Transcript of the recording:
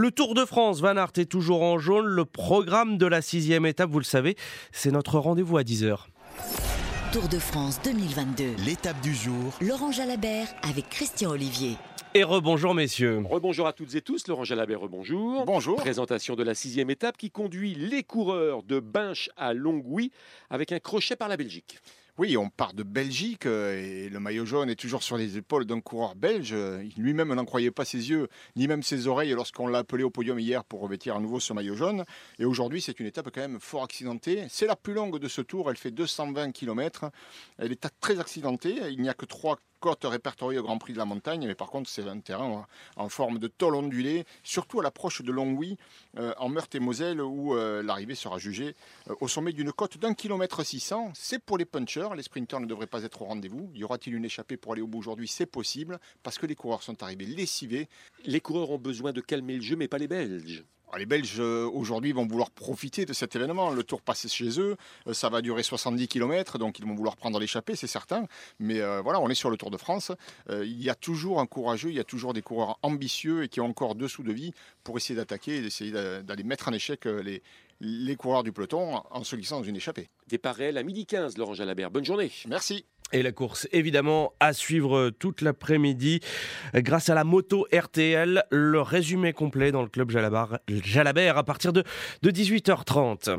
Le Tour de France, Van Aert est toujours en jaune. Le programme de la sixième étape, vous le savez, c'est notre rendez-vous à 10h. Tour de France 2022. L'étape du jour. Laurent Jalabert avec Christian Olivier. Et rebonjour messieurs. Rebonjour à toutes et tous, Laurent Jalabert, rebonjour. Bonjour. Présentation de la sixième étape qui conduit les coureurs de Binche à Longwy avec un crochet par la Belgique. Oui, on part de Belgique euh, et le maillot jaune est toujours sur les épaules d'un coureur belge. Lui-même n'en croyait pas ses yeux, ni même ses oreilles lorsqu'on l'a appelé au podium hier pour revêtir à nouveau ce maillot jaune. Et aujourd'hui, c'est une étape quand même fort accidentée. C'est la plus longue de ce tour, elle fait 220 km. Elle est très accidentée, il n'y a que trois côte répertoriée au Grand Prix de la montagne, mais par contre c'est un terrain en forme de tôle ondulée, surtout à l'approche de Longwy, euh, en Meurthe-et-Moselle, où euh, l'arrivée sera jugée euh, au sommet d'une côte d'un kilomètre 600. C'est pour les punchers, les sprinters ne devraient pas être au rendez-vous. Y aura-t-il une échappée pour aller au bout aujourd'hui? C'est possible, parce que les coureurs sont arrivés lessivés. Les coureurs ont besoin de calmer le jeu, mais pas les Belges. Les Belges euh, aujourd'hui vont vouloir profiter de cet événement. Le tour passe chez eux, euh, ça va durer 70 km, donc ils vont vouloir prendre l'échappée, c'est certain. Mais euh, voilà, on est sur le Tour de France. il y a toujours un courageux, il y a toujours des coureurs ambitieux et qui ont encore deux sous de vie pour essayer d'attaquer et d'essayer d'aller mettre en échec les, les coureurs du peloton en se glissant dans une échappée. Départ à midi 15, Laurent Jalabert. Bonne journée. Merci. Et la course, évidemment, à suivre toute l'après-midi grâce à la moto RTL. Le résumé complet dans le club Jalabert à partir de, de 18h30.